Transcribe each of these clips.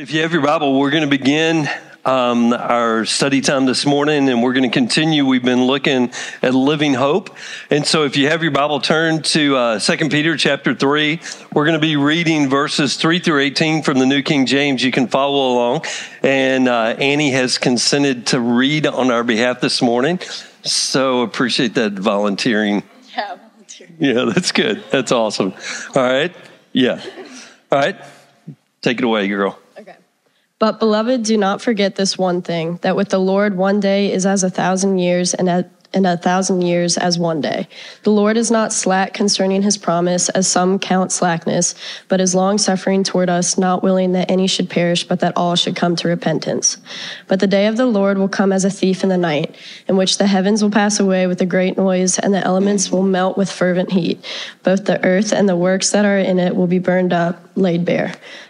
If you have your Bible, we're going to begin um, our study time this morning, and we're going to continue. We've been looking at living hope, and so if you have your Bible, turn to uh, Second Peter chapter three. We're going to be reading verses three through eighteen from the New King James. You can follow along, and uh, Annie has consented to read on our behalf this morning. So appreciate that volunteering. Yeah, volunteering. Yeah, that's good. That's awesome. All right. Yeah. All right. Take it away, girl. But, beloved, do not forget this one thing that with the Lord, one day is as a thousand years, and a, and a thousand years as one day. The Lord is not slack concerning his promise, as some count slackness, but is long suffering toward us, not willing that any should perish, but that all should come to repentance. But the day of the Lord will come as a thief in the night, in which the heavens will pass away with a great noise, and the elements will melt with fervent heat. Both the earth and the works that are in it will be burned up, laid bare.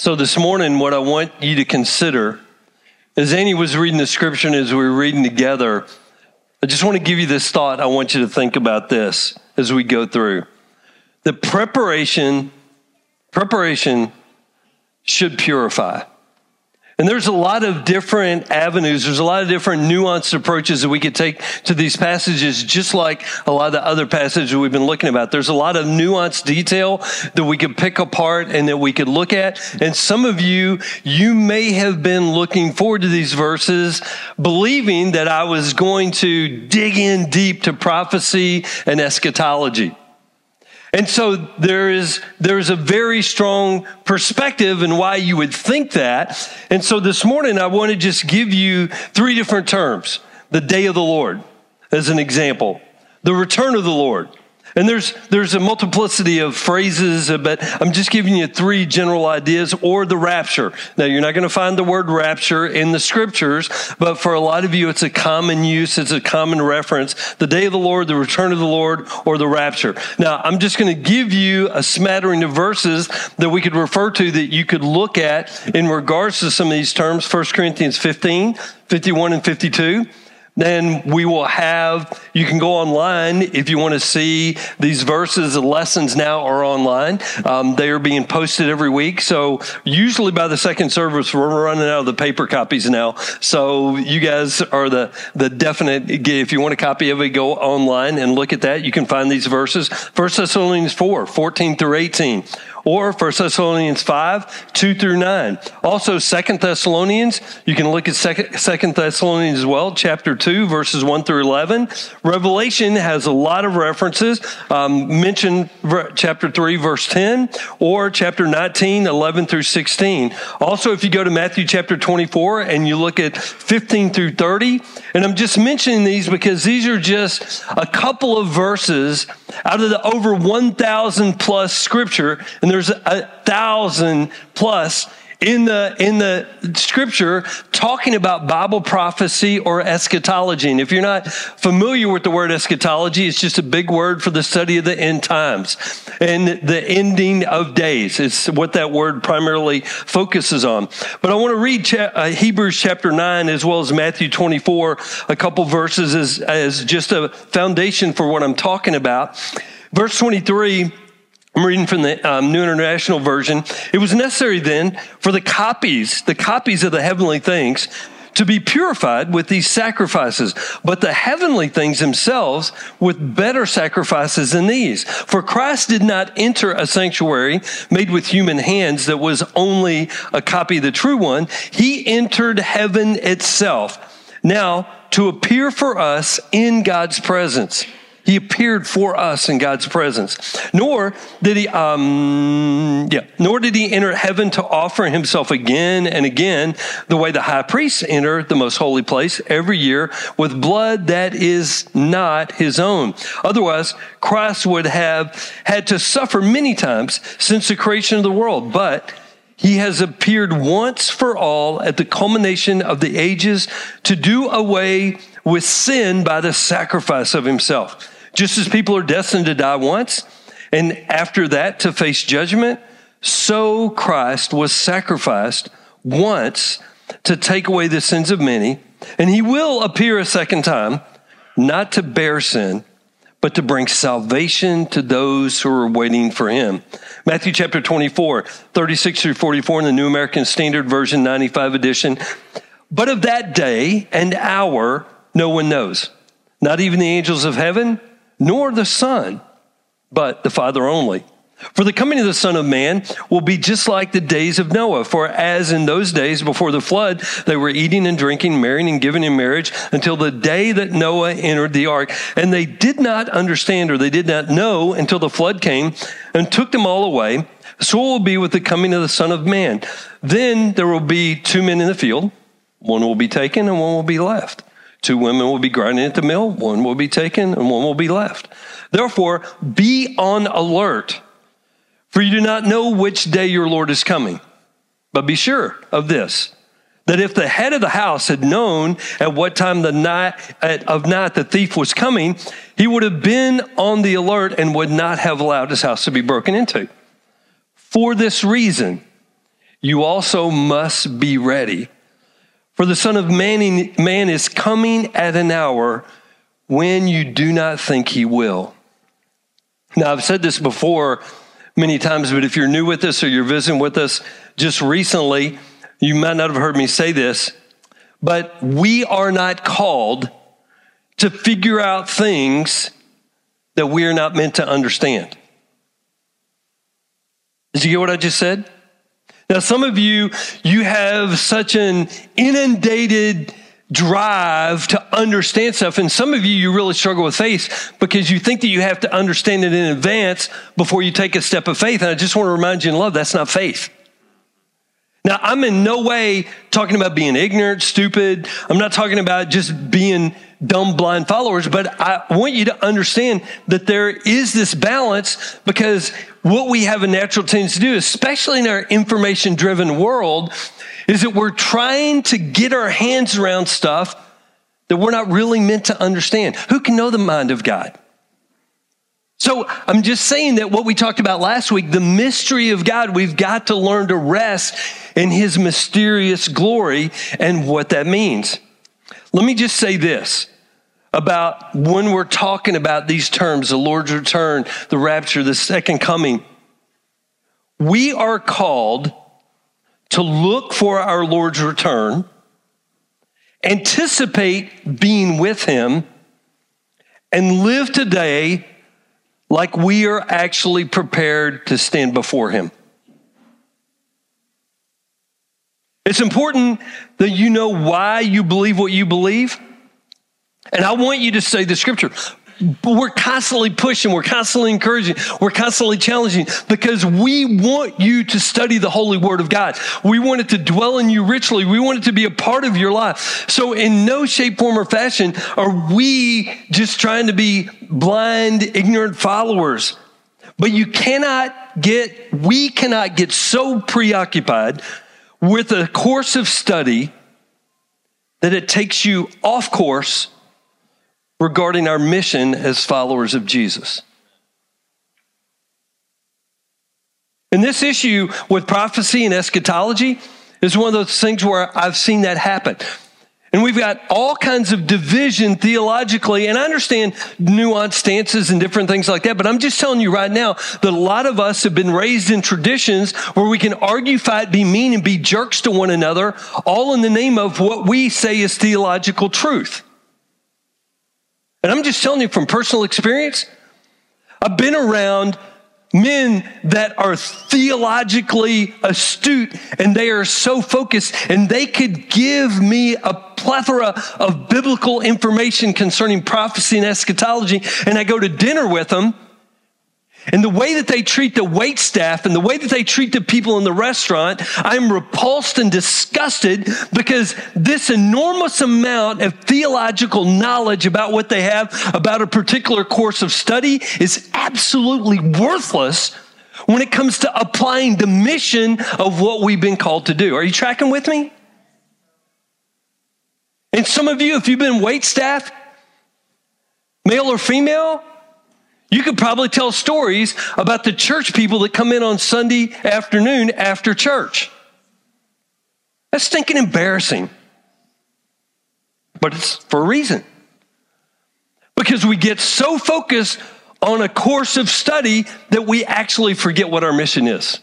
So, this morning, what I want you to consider, as Annie was reading the scripture and as we were reading together, I just want to give you this thought. I want you to think about this as we go through. The preparation, preparation should purify. And there's a lot of different avenues. There's a lot of different nuanced approaches that we could take to these passages, just like a lot of the other passages we've been looking about. There's a lot of nuanced detail that we could pick apart and that we could look at. And some of you, you may have been looking forward to these verses, believing that I was going to dig in deep to prophecy and eschatology. And so there is, there's a very strong perspective in why you would think that. And so this morning, I want to just give you three different terms. The day of the Lord, as an example. The return of the Lord. And there's, there's a multiplicity of phrases, uh, but I'm just giving you three general ideas or the rapture. Now, you're not going to find the word rapture in the scriptures, but for a lot of you, it's a common use. It's a common reference. The day of the Lord, the return of the Lord, or the rapture. Now, I'm just going to give you a smattering of verses that we could refer to that you could look at in regards to some of these terms. 1 Corinthians 15, 51 and 52 then we will have, you can go online if you want to see these verses. The lessons now are online. Um, they are being posted every week. So usually by the second service, we're running out of the paper copies now. So you guys are the, the definite, if you want a copy of it, go online and look at that. You can find these verses. First Thessalonians 4, 14 through 18 or 1 Thessalonians 5, 2 through 9. Also, 2 Thessalonians, you can look at 2 Thessalonians as well, chapter 2, verses 1 through 11. Revelation has a lot of references. Um, mention chapter 3, verse 10, or chapter 19, 11 through 16. Also, if you go to Matthew chapter 24 and you look at 15 through 30, and I'm just mentioning these because these are just a couple of verses out of the over 1,000 plus scripture, and there's a thousand plus in the in the scripture talking about bible prophecy or eschatology. And if you're not familiar with the word eschatology it's just a big word for the study of the end times and the ending of days. It's what that word primarily focuses on. But i want to read cha- uh, hebrews chapter 9 as well as matthew 24 a couple verses as, as just a foundation for what i'm talking about. Verse 23 I'm reading from the um, New International Version. It was necessary then for the copies, the copies of the heavenly things, to be purified with these sacrifices, but the heavenly things themselves with better sacrifices than these. For Christ did not enter a sanctuary made with human hands that was only a copy of the true one. He entered heaven itself. Now, to appear for us in God's presence. He appeared for us in God's presence. Nor did he, um, yeah, nor did he enter heaven to offer himself again and again the way the high priests enter the most holy place every year with blood that is not his own. Otherwise, Christ would have had to suffer many times since the creation of the world. But He has appeared once for all at the culmination of the ages to do away with sin by the sacrifice of himself. Just as people are destined to die once and after that to face judgment, so Christ was sacrificed once to take away the sins of many, and he will appear a second time, not to bear sin, but to bring salvation to those who are waiting for him. Matthew chapter 24, 36 through 44 in the New American Standard Version, 95 edition. But of that day and hour, no one knows, not even the angels of heaven, nor the Son, but the Father only. For the coming of the Son of Man will be just like the days of Noah. For as in those days before the flood, they were eating and drinking, marrying and giving in marriage until the day that Noah entered the ark. And they did not understand or they did not know until the flood came and took them all away. So it will be with the coming of the Son of Man. Then there will be two men in the field. One will be taken and one will be left. Two women will be grinding at the mill. One will be taken and one will be left. Therefore, be on alert for you do not know which day your Lord is coming. But be sure of this that if the head of the house had known at what time the night of night the thief was coming, he would have been on the alert and would not have allowed his house to be broken into. For this reason, you also must be ready. For the Son of Man, man is coming at an hour when you do not think he will. Now, I've said this before many times, but if you're new with us or you're visiting with us just recently, you might not have heard me say this, but we are not called to figure out things that we are not meant to understand. Did you get what I just said? Now, some of you, you have such an inundated drive to understand stuff. And some of you, you really struggle with faith because you think that you have to understand it in advance before you take a step of faith. And I just want to remind you in love, that's not faith. Now, I'm in no way talking about being ignorant, stupid. I'm not talking about just being dumb, blind followers, but I want you to understand that there is this balance because what we have a natural tendency to do, especially in our information driven world, is that we're trying to get our hands around stuff that we're not really meant to understand. Who can know the mind of God? So I'm just saying that what we talked about last week, the mystery of God, we've got to learn to rest in his mysterious glory and what that means. Let me just say this about when we're talking about these terms, the Lord's return, the rapture, the second coming. We are called to look for our Lord's return, anticipate being with Him, and live today like we are actually prepared to stand before Him. It's important that you know why you believe what you believe. And I want you to say the scripture. But we're constantly pushing, we're constantly encouraging, we're constantly challenging because we want you to study the holy word of God. We want it to dwell in you richly. We want it to be a part of your life. So in no shape, form, or fashion are we just trying to be blind, ignorant followers. But you cannot get, we cannot get so preoccupied with a course of study that it takes you off course regarding our mission as followers of Jesus. And this issue with prophecy and eschatology is one of those things where I've seen that happen. And we've got all kinds of division theologically, and I understand nuanced stances and different things like that, but I'm just telling you right now that a lot of us have been raised in traditions where we can argue, fight, be mean, and be jerks to one another, all in the name of what we say is theological truth. And I'm just telling you from personal experience, I've been around men that are theologically astute and they are so focused and they could give me a plethora of biblical information concerning prophecy and eschatology. And I go to dinner with them and the way that they treat the wait staff and the way that they treat the people in the restaurant, I'm repulsed and disgusted because this enormous amount of theological knowledge about what they have about a particular course of study is absolutely worthless when it comes to applying the mission of what we've been called to do. Are you tracking with me? And some of you, if you've been wait staff, male or female, you could probably tell stories about the church people that come in on Sunday afternoon after church. That's stinking embarrassing. But it's for a reason. Because we get so focused on a course of study that we actually forget what our mission is.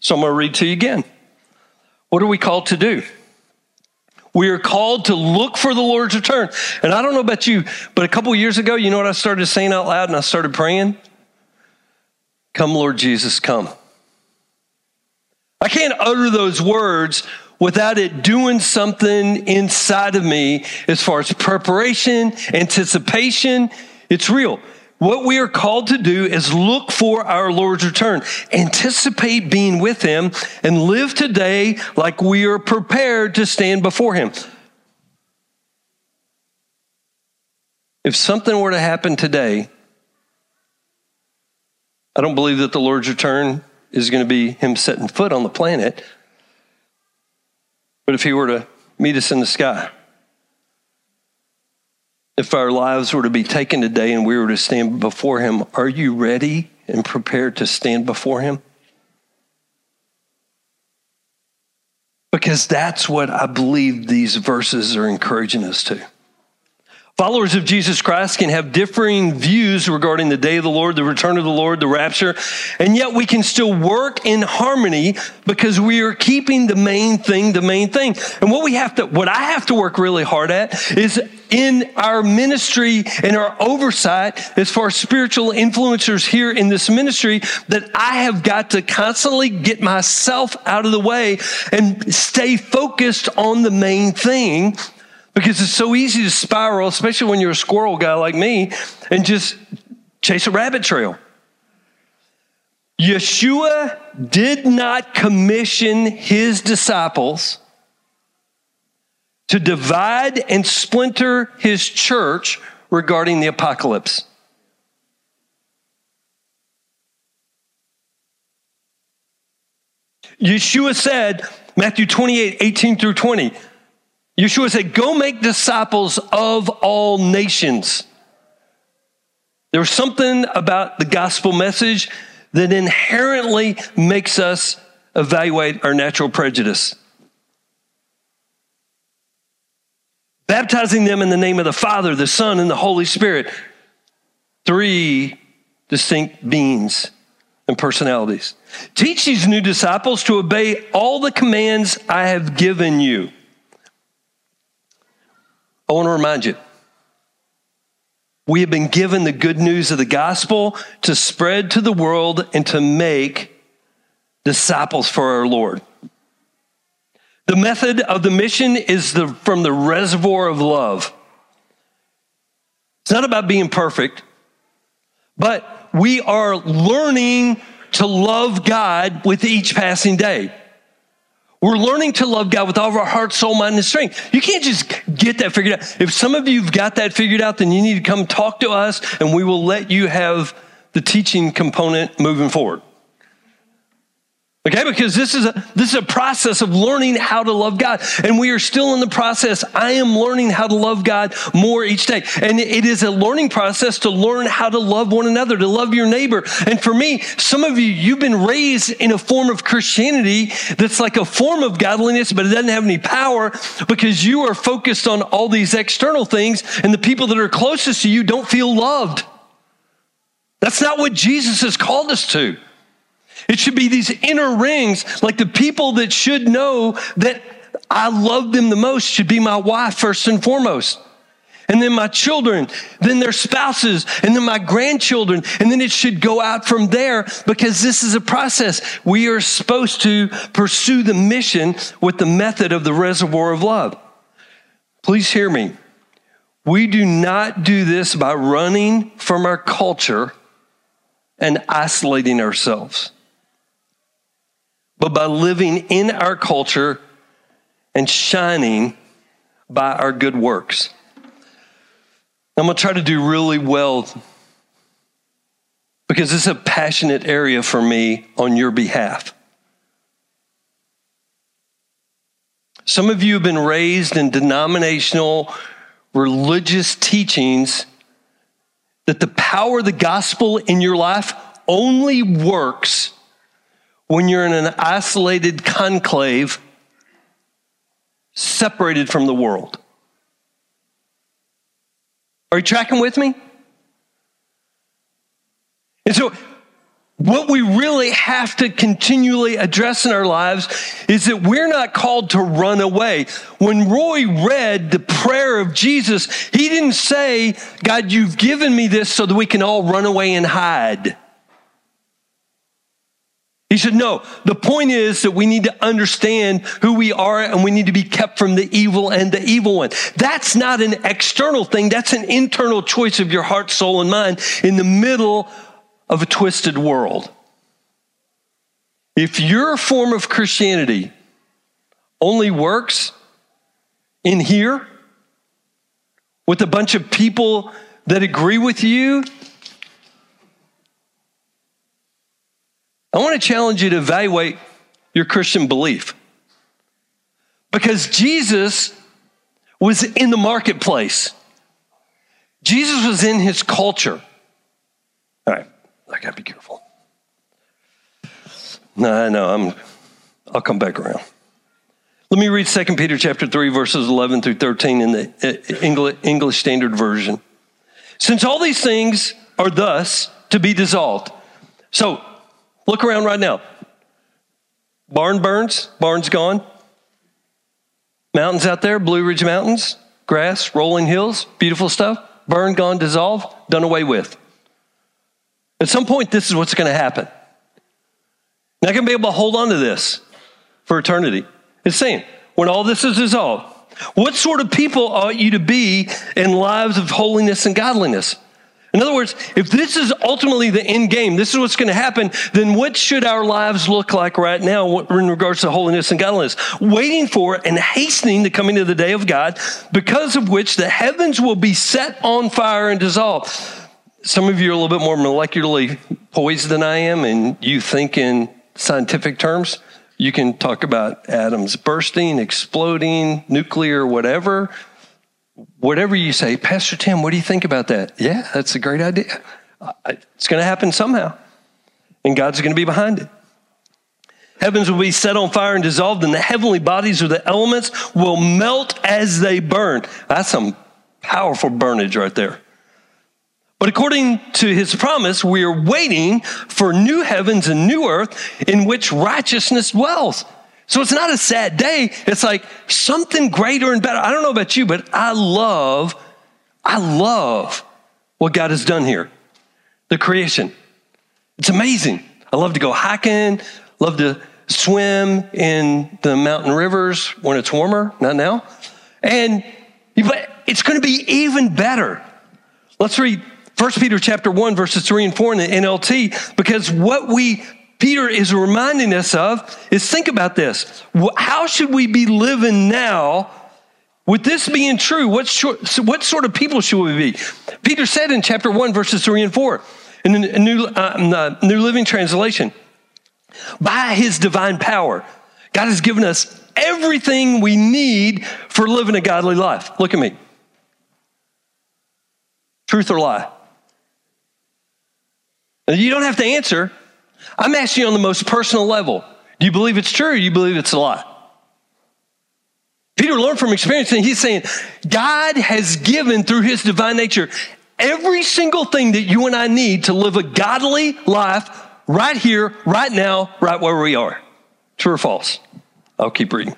So I'm going to read to you again. What are we called to do? We are called to look for the Lord's return. And I don't know about you, but a couple years ago, you know what I started saying out loud and I started praying? Come, Lord Jesus, come. I can't utter those words without it doing something inside of me as far as preparation, anticipation. It's real. What we are called to do is look for our Lord's return, anticipate being with Him, and live today like we are prepared to stand before Him. If something were to happen today, I don't believe that the Lord's return is going to be Him setting foot on the planet. But if He were to meet us in the sky, if our lives were to be taken today and we were to stand before Him, are you ready and prepared to stand before Him? Because that's what I believe these verses are encouraging us to. Followers of Jesus Christ can have differing views regarding the day of the Lord, the return of the Lord, the rapture, and yet we can still work in harmony because we are keeping the main thing the main thing. And what we have to, what I have to work really hard at is in our ministry and our oversight as far as spiritual influencers here in this ministry that I have got to constantly get myself out of the way and stay focused on the main thing because it's so easy to spiral, especially when you're a squirrel guy like me, and just chase a rabbit trail. Yeshua did not commission his disciples to divide and splinter his church regarding the apocalypse. Yeshua said, Matthew 28 18 through 20, Yeshua said, Go make disciples of all nations. There was something about the gospel message that inherently makes us evaluate our natural prejudice. Baptizing them in the name of the Father, the Son, and the Holy Spirit. Three distinct beings and personalities. Teach these new disciples to obey all the commands I have given you. I want to remind you we have been given the good news of the gospel to spread to the world and to make disciples for our Lord. The method of the mission is the, from the reservoir of love. It's not about being perfect, but we are learning to love God with each passing day. We're learning to love God with all of our heart, soul, mind, and strength. You can't just get that figured out. If some of you've got that figured out, then you need to come talk to us and we will let you have the teaching component moving forward. Okay, because this is a this is a process of learning how to love God. And we are still in the process. I am learning how to love God more each day. And it is a learning process to learn how to love one another, to love your neighbor. And for me, some of you, you've been raised in a form of Christianity that's like a form of godliness, but it doesn't have any power because you are focused on all these external things, and the people that are closest to you don't feel loved. That's not what Jesus has called us to. It should be these inner rings, like the people that should know that I love them the most should be my wife first and foremost. And then my children, then their spouses, and then my grandchildren. And then it should go out from there because this is a process. We are supposed to pursue the mission with the method of the reservoir of love. Please hear me. We do not do this by running from our culture and isolating ourselves but by living in our culture and shining by our good works. I'm going to try to do really well because it's a passionate area for me on your behalf. Some of you have been raised in denominational religious teachings that the power of the gospel in your life only works when you're in an isolated conclave separated from the world. Are you tracking with me? And so, what we really have to continually address in our lives is that we're not called to run away. When Roy read the prayer of Jesus, he didn't say, God, you've given me this so that we can all run away and hide. He said, No, the point is that we need to understand who we are and we need to be kept from the evil and the evil one. That's not an external thing, that's an internal choice of your heart, soul, and mind in the middle of a twisted world. If your form of Christianity only works in here with a bunch of people that agree with you I want to challenge you to evaluate your Christian belief. Because Jesus was in the marketplace, Jesus was in his culture. All right, I got to be careful. No, no, I'm, I'll come back around. Let me read 2 Peter chapter 3, verses 11 through 13 in the eh, English Standard Version. Since all these things are thus to be dissolved. So Look around right now. Barn burns, barn's gone. Mountains out there, Blue Ridge Mountains, grass, rolling hills, beautiful stuff. Burn, gone, dissolved, done away with. At some point, this is what's going to happen. Not going to be able to hold on to this for eternity. It's saying, when all this is dissolved, what sort of people ought you to be in lives of holiness and godliness? In other words, if this is ultimately the end game, this is what's going to happen, then what should our lives look like right now in regards to holiness and godliness? Waiting for and hastening the coming of the day of God, because of which the heavens will be set on fire and dissolved. Some of you are a little bit more molecularly poised than I am, and you think in scientific terms. You can talk about atoms bursting, exploding, nuclear, whatever whatever you say, Pastor Tim, what do you think about that? Yeah, that's a great idea. It's going to happen somehow, and God's going to be behind it. Heavens will be set on fire and dissolved, and the heavenly bodies or the elements will melt as they burn. That's some powerful burnage right there. But according to his promise, we are waiting for new heavens and new earth in which righteousness dwells. So it's not a sad day. It's like something greater and better. I don't know about you, but I love, I love what God has done here. The creation. It's amazing. I love to go hiking, love to swim in the mountain rivers when it's warmer, not now. And but it's going to be even better. Let's read 1 Peter chapter 1 verses 3 and 4 in the NLT because what we Peter is reminding us of is think about this. How should we be living now? With this being true, what, short, what sort of people should we be? Peter said in chapter 1, verses 3 and 4, in the New, uh, New Living Translation, by his divine power, God has given us everything we need for living a godly life. Look at me. Truth or lie? you don't have to answer. I'm asking you on the most personal level. Do you believe it's true or do you believe it's a lie? Peter learned from experience and he's saying, God has given through his divine nature every single thing that you and I need to live a godly life right here, right now, right where we are. True or false? I'll keep reading.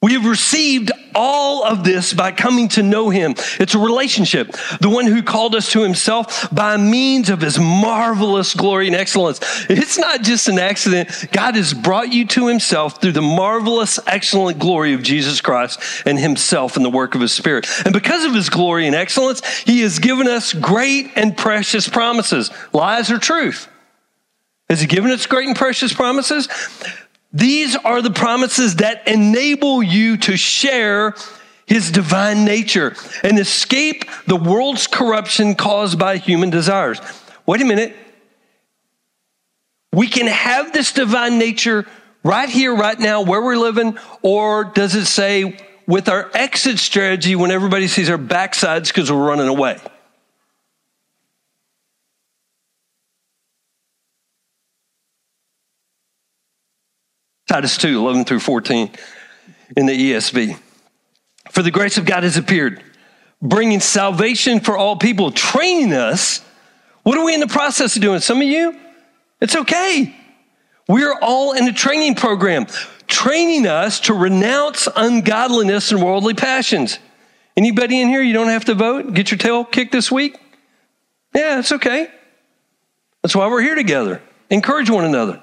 We have received all of this by coming to know him. It's a relationship. The one who called us to himself by means of his marvelous glory and excellence. It's not just an accident. God has brought you to himself through the marvelous, excellent glory of Jesus Christ and himself and the work of his spirit. And because of his glory and excellence, he has given us great and precious promises. Lies or truth? Has he given us great and precious promises? These are the promises that enable you to share his divine nature and escape the world's corruption caused by human desires. wait a minute. We can have this divine nature right here, right now, where we're living, or does it say with our exit strategy when everybody sees our backsides because we're running away? Titus 2, 11 through 14 in the ESV. For the grace of God has appeared, bringing salvation for all people, training us. What are we in the process of doing? Some of you, it's okay. We're all in a training program, training us to renounce ungodliness and worldly passions. Anybody in here, you don't have to vote? Get your tail kicked this week? Yeah, it's okay. That's why we're here together. Encourage one another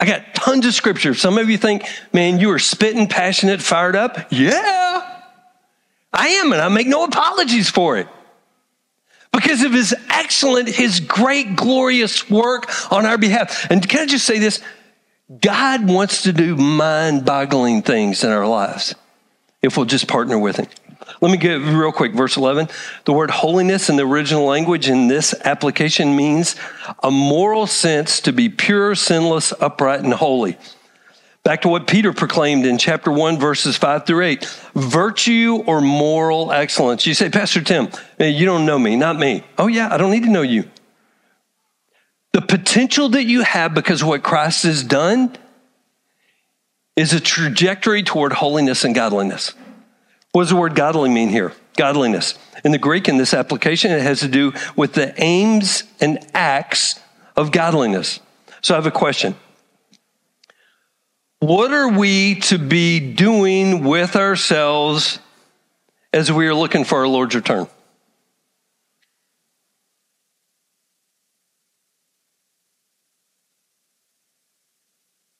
I got tons of scripture. Some of you think, man, you are spitting, passionate, fired up. Yeah, I am, and I make no apologies for it. Because of his excellent, his great, glorious work on our behalf. And can I just say this? God wants to do mind boggling things in our lives if we'll just partner with him. Let me get real quick. Verse 11. The word holiness in the original language in this application means a moral sense to be pure, sinless, upright, and holy. Back to what Peter proclaimed in chapter 1, verses 5 through 8 virtue or moral excellence. You say, Pastor Tim, you don't know me, not me. Oh, yeah, I don't need to know you. The potential that you have because what Christ has done is a trajectory toward holiness and godliness. What does the word godly mean here? Godliness. In the Greek, in this application, it has to do with the aims and acts of godliness. So I have a question. What are we to be doing with ourselves as we are looking for our Lord's return?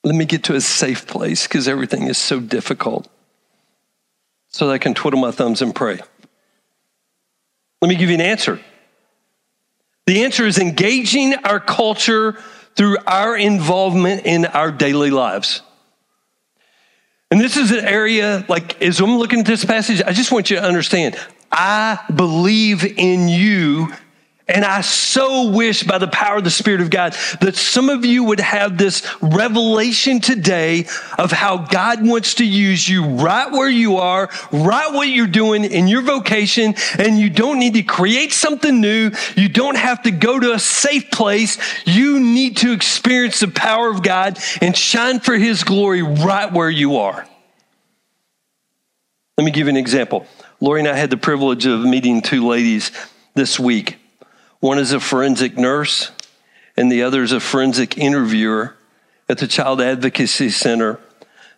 Let me get to a safe place because everything is so difficult so that I can twiddle my thumbs and pray? Let me give you an answer. The answer is engaging our culture through our involvement in our daily lives. And this is an area, like, as I'm looking at this passage, I just want you to understand I believe in you and I so wish by the power of the Spirit of God that some of you would have this revelation today of how God wants to use you right where you are, right what you're doing in your vocation. And you don't need to create something new. You don't have to go to a safe place. You need to experience the power of God and shine for His glory right where you are. Let me give you an example. Lori and I had the privilege of meeting two ladies this week. One is a forensic nurse, and the other is a forensic interviewer at the Child Advocacy Center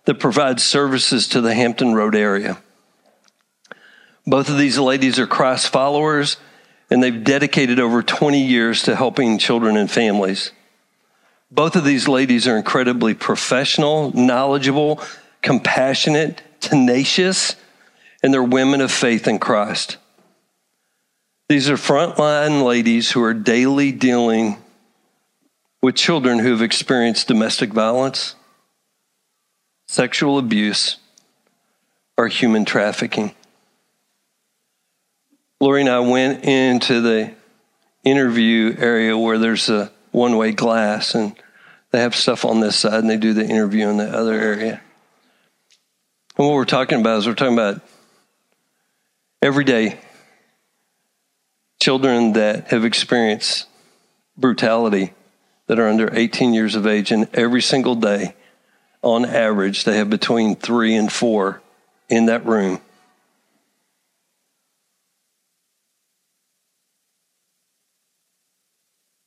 that provides services to the Hampton Road area. Both of these ladies are Christ followers, and they've dedicated over 20 years to helping children and families. Both of these ladies are incredibly professional, knowledgeable, compassionate, tenacious, and they're women of faith in Christ. These are frontline ladies who are daily dealing with children who have experienced domestic violence, sexual abuse, or human trafficking. Lori and I went into the interview area where there's a one way glass, and they have stuff on this side, and they do the interview in the other area. And what we're talking about is we're talking about every day children that have experienced brutality that are under 18 years of age, and every single day, on average, they have between three and four in that room.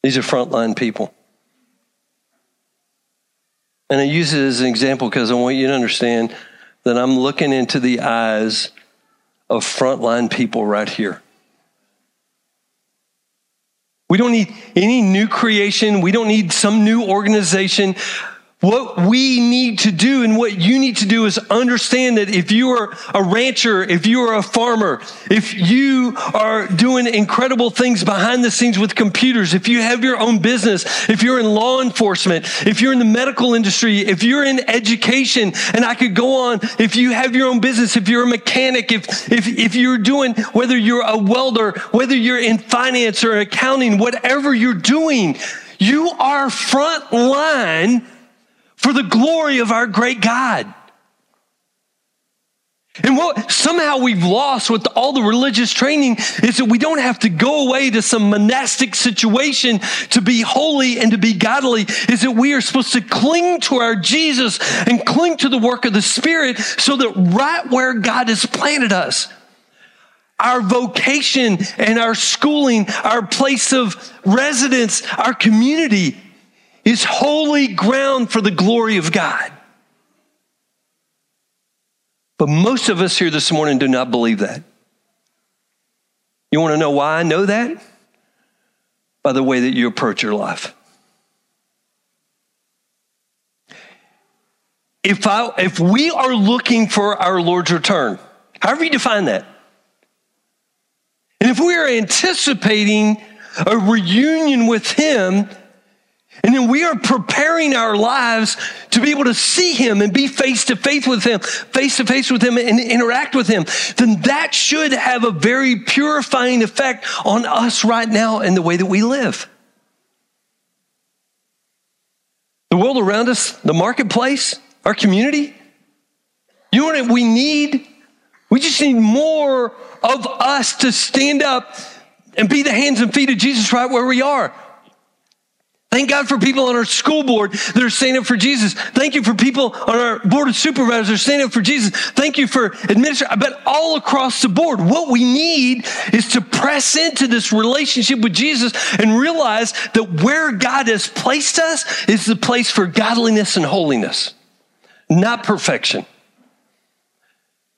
These are frontline people. And I use it as an example because I want you to understand that I'm looking into the eyes of frontline people right here. We don't need any new creation. We don't need some new organization. What we need to do and what you need to do is understand that if you are a rancher, if you are a farmer, if you are doing incredible things behind the scenes with computers, if you have your own business, if you're in law enforcement, if you're in the medical industry, if you're in education, and I could go on, if you have your own business, if you're a mechanic, if, if, if you're doing, whether you're a welder, whether you're in finance or accounting, whatever you're doing, you are front line for the glory of our great God. And what somehow we've lost with all the religious training is that we don't have to go away to some monastic situation to be holy and to be godly, is that we are supposed to cling to our Jesus and cling to the work of the Spirit so that right where God has planted us, our vocation and our schooling, our place of residence, our community is holy ground for the glory of God. But most of us here this morning do not believe that. You want to know why I know that? By the way that you approach your life. If, I, if we are looking for our Lord's return, however you define that, and if we are anticipating a reunion with Him, and then we are preparing our lives to be able to see him and be face to face with him, face to face with him and interact with him. Then that should have a very purifying effect on us right now and the way that we live. The world around us, the marketplace, our community, you know what we need? We just need more of us to stand up and be the hands and feet of Jesus right where we are. Thank God for people on our school board that are standing up for Jesus. Thank you for people on our board of supervisors that are standing up for Jesus. Thank you for administrators, but all across the board, what we need is to press into this relationship with Jesus and realize that where God has placed us is the place for godliness and holiness, not perfection.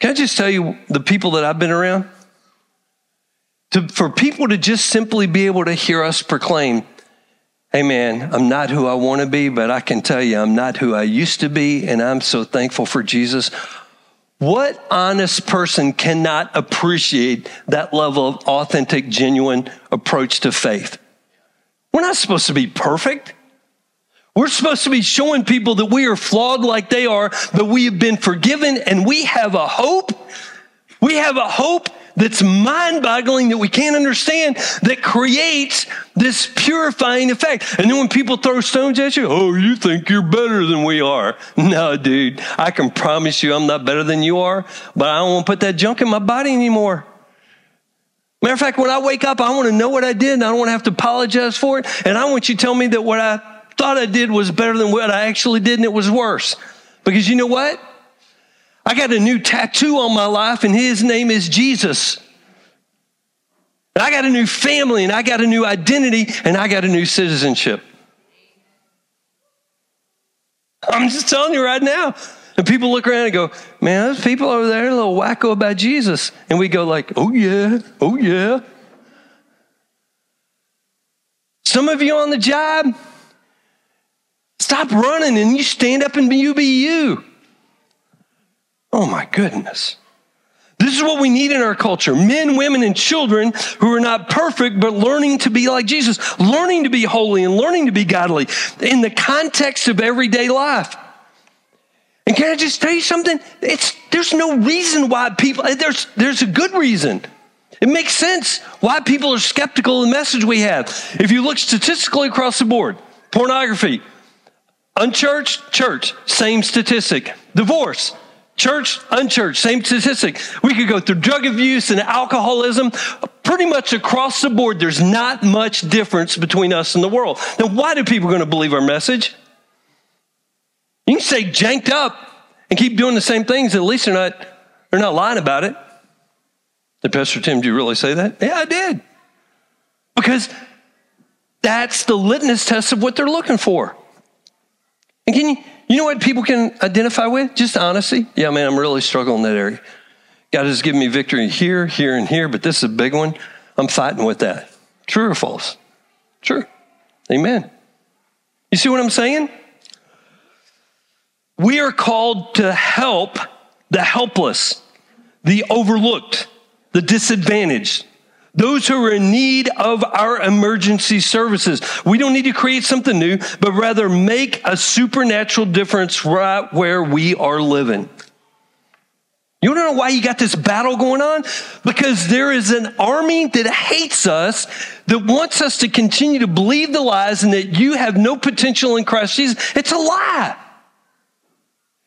Can I just tell you the people that I've been around? To, for people to just simply be able to hear us proclaim, Man, I'm not who I want to be, but I can tell you I'm not who I used to be, and I'm so thankful for Jesus. What honest person cannot appreciate that level of authentic, genuine approach to faith? We're not supposed to be perfect. We're supposed to be showing people that we are flawed like they are, that we have been forgiven and we have a hope. We have a hope that's mind boggling that we can't understand that creates this purifying effect. And then when people throw stones at you, oh, you think you're better than we are. No, dude, I can promise you I'm not better than you are, but I don't want to put that junk in my body anymore. Matter of fact, when I wake up, I want to know what I did and I don't want to have to apologize for it. And I want you to tell me that what I thought I did was better than what I actually did and it was worse. Because you know what? I got a new tattoo on my life, and his name is Jesus. And I got a new family, and I got a new identity, and I got a new citizenship. I'm just telling you right now. And people look around and go, man, those people over there are a little wacko about Jesus. And we go like, oh yeah, oh yeah. Some of you on the job, stop running and you stand up and you be you. Oh my goodness. This is what we need in our culture men, women, and children who are not perfect, but learning to be like Jesus, learning to be holy and learning to be godly in the context of everyday life. And can I just tell you something? It's, there's no reason why people, there's, there's a good reason. It makes sense why people are skeptical of the message we have. If you look statistically across the board, pornography, unchurched, church, same statistic. Divorce, Church, unchurched, same statistic. We could go through drug abuse and alcoholism. Pretty much across the board, there's not much difference between us and the world. Now, why do people going to believe our message? You can say janked up and keep doing the same things. At least they're not, they're not lying about it. Did Pastor Tim, do you really say that? Yeah, I did. Because that's the litmus test of what they're looking for. And can you, you know what people can identify with? Just honesty. Yeah, man, I'm really struggling in that area. God has given me victory here, here, and here, but this is a big one. I'm fighting with that. True or false? True. Amen. You see what I'm saying? We are called to help the helpless, the overlooked, the disadvantaged, those who are in need of our emergency services. We don't need to create something new, but rather make a supernatural difference right where we are living. You don't know why you got this battle going on? Because there is an army that hates us, that wants us to continue to believe the lies and that you have no potential in Christ Jesus. It's a lie.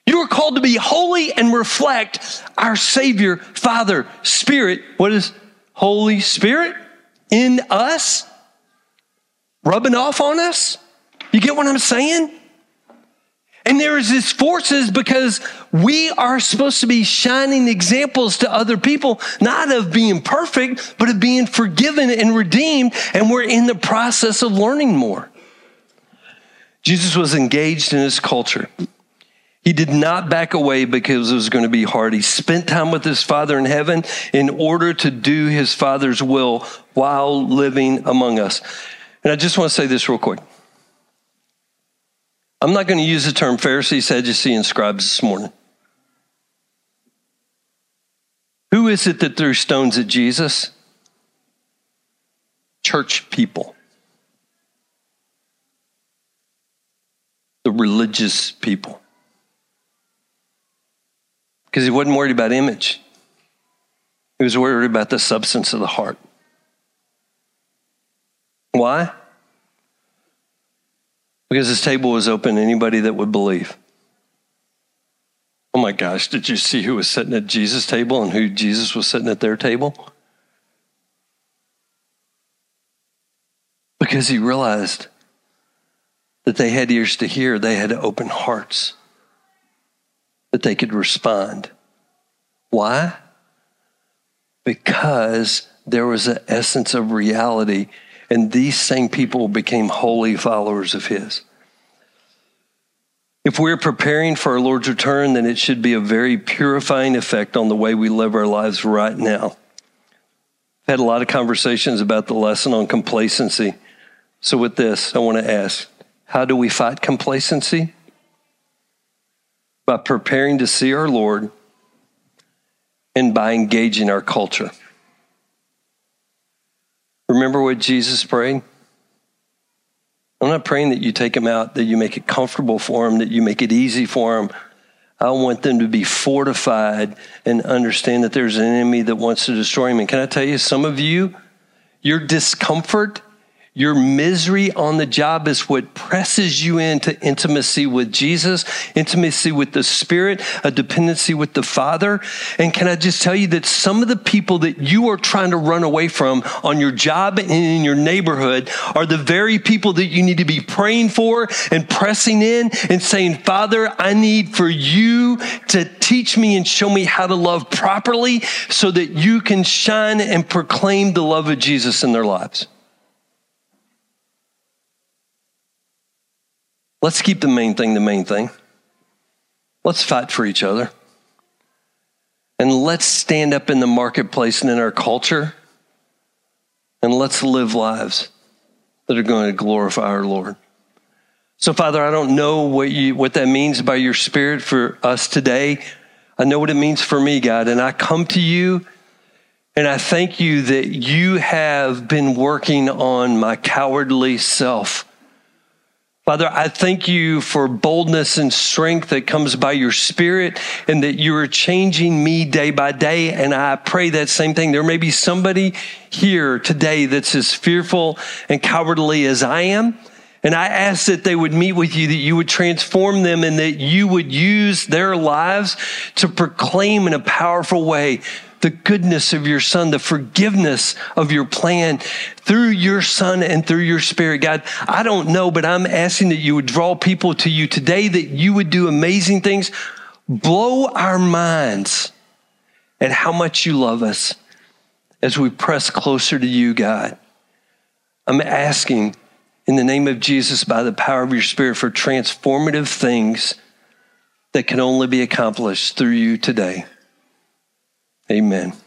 You are called to be holy and reflect our Savior, Father, Spirit. What is Holy Spirit in us? Rubbing off on us? You get what I'm saying? And there is this forces because we are supposed to be shining examples to other people, not of being perfect, but of being forgiven and redeemed. And we're in the process of learning more. Jesus was engaged in his culture. He did not back away because it was going to be hard. He spent time with his Father in heaven in order to do his Father's will while living among us. And I just want to say this real quick. I'm not going to use the term Pharisee, Sadducee, and scribes this morning. Who is it that threw stones at Jesus? Church people. The religious people. Because he wasn't worried about image, he was worried about the substance of the heart. Why? because his table was open to anybody that would believe. Oh my gosh, did you see who was sitting at Jesus' table and who Jesus was sitting at their table? Because he realized that they had ears to hear, they had open hearts, that they could respond. Why? Because there was an essence of reality and these same people became holy followers of his. If we're preparing for our Lord's return, then it should be a very purifying effect on the way we live our lives right now. I've had a lot of conversations about the lesson on complacency. So, with this, I want to ask how do we fight complacency? By preparing to see our Lord and by engaging our culture. Remember what Jesus prayed? I'm not praying that you take them out, that you make it comfortable for them, that you make it easy for them. I want them to be fortified and understand that there's an enemy that wants to destroy them. And can I tell you, some of you, your discomfort your misery on the job is what presses you into intimacy with Jesus, intimacy with the Spirit, a dependency with the Father. And can I just tell you that some of the people that you are trying to run away from on your job and in your neighborhood are the very people that you need to be praying for and pressing in and saying, Father, I need for you to teach me and show me how to love properly so that you can shine and proclaim the love of Jesus in their lives. Let's keep the main thing the main thing. Let's fight for each other. And let's stand up in the marketplace and in our culture. And let's live lives that are going to glorify our Lord. So, Father, I don't know what, you, what that means by your Spirit for us today. I know what it means for me, God. And I come to you and I thank you that you have been working on my cowardly self Father, I thank you for boldness and strength that comes by your spirit and that you are changing me day by day. And I pray that same thing. There may be somebody here today that's as fearful and cowardly as I am. And I ask that they would meet with you, that you would transform them and that you would use their lives to proclaim in a powerful way the goodness of your son, the forgiveness of your plan through your son and through your spirit. God, I don't know, but I'm asking that you would draw people to you today, that you would do amazing things. Blow our minds at how much you love us as we press closer to you, God. I'm asking in the name of Jesus by the power of your spirit for transformative things that can only be accomplished through you today. Amen.